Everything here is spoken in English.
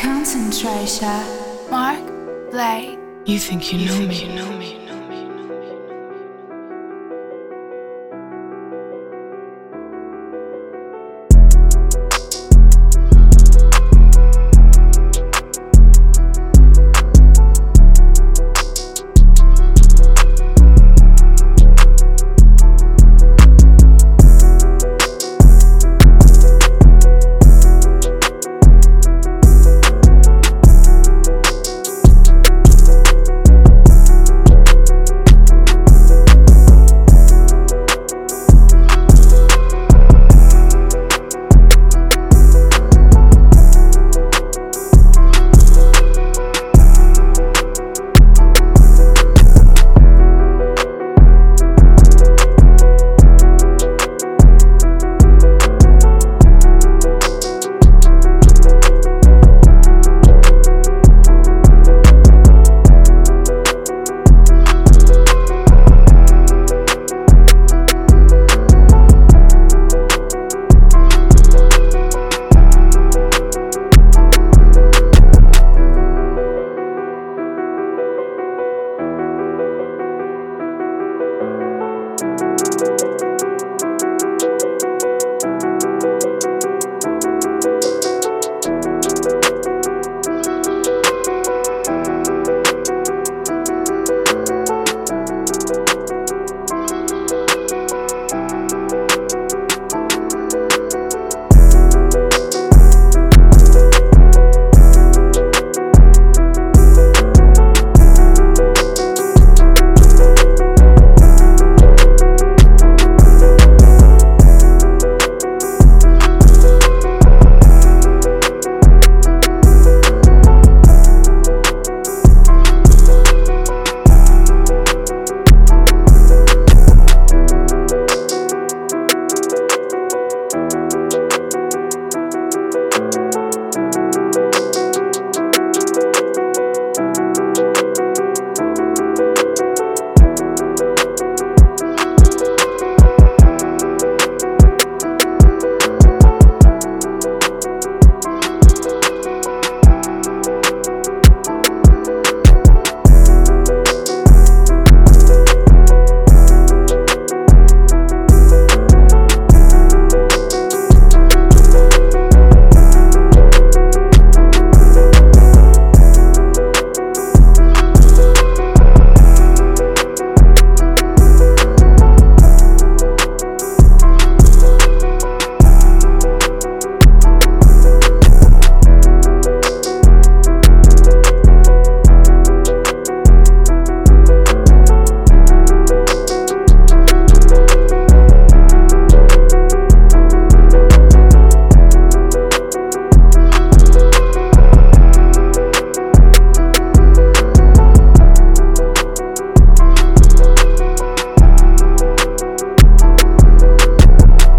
concentration. Mark Blake. You think you know me? You know me.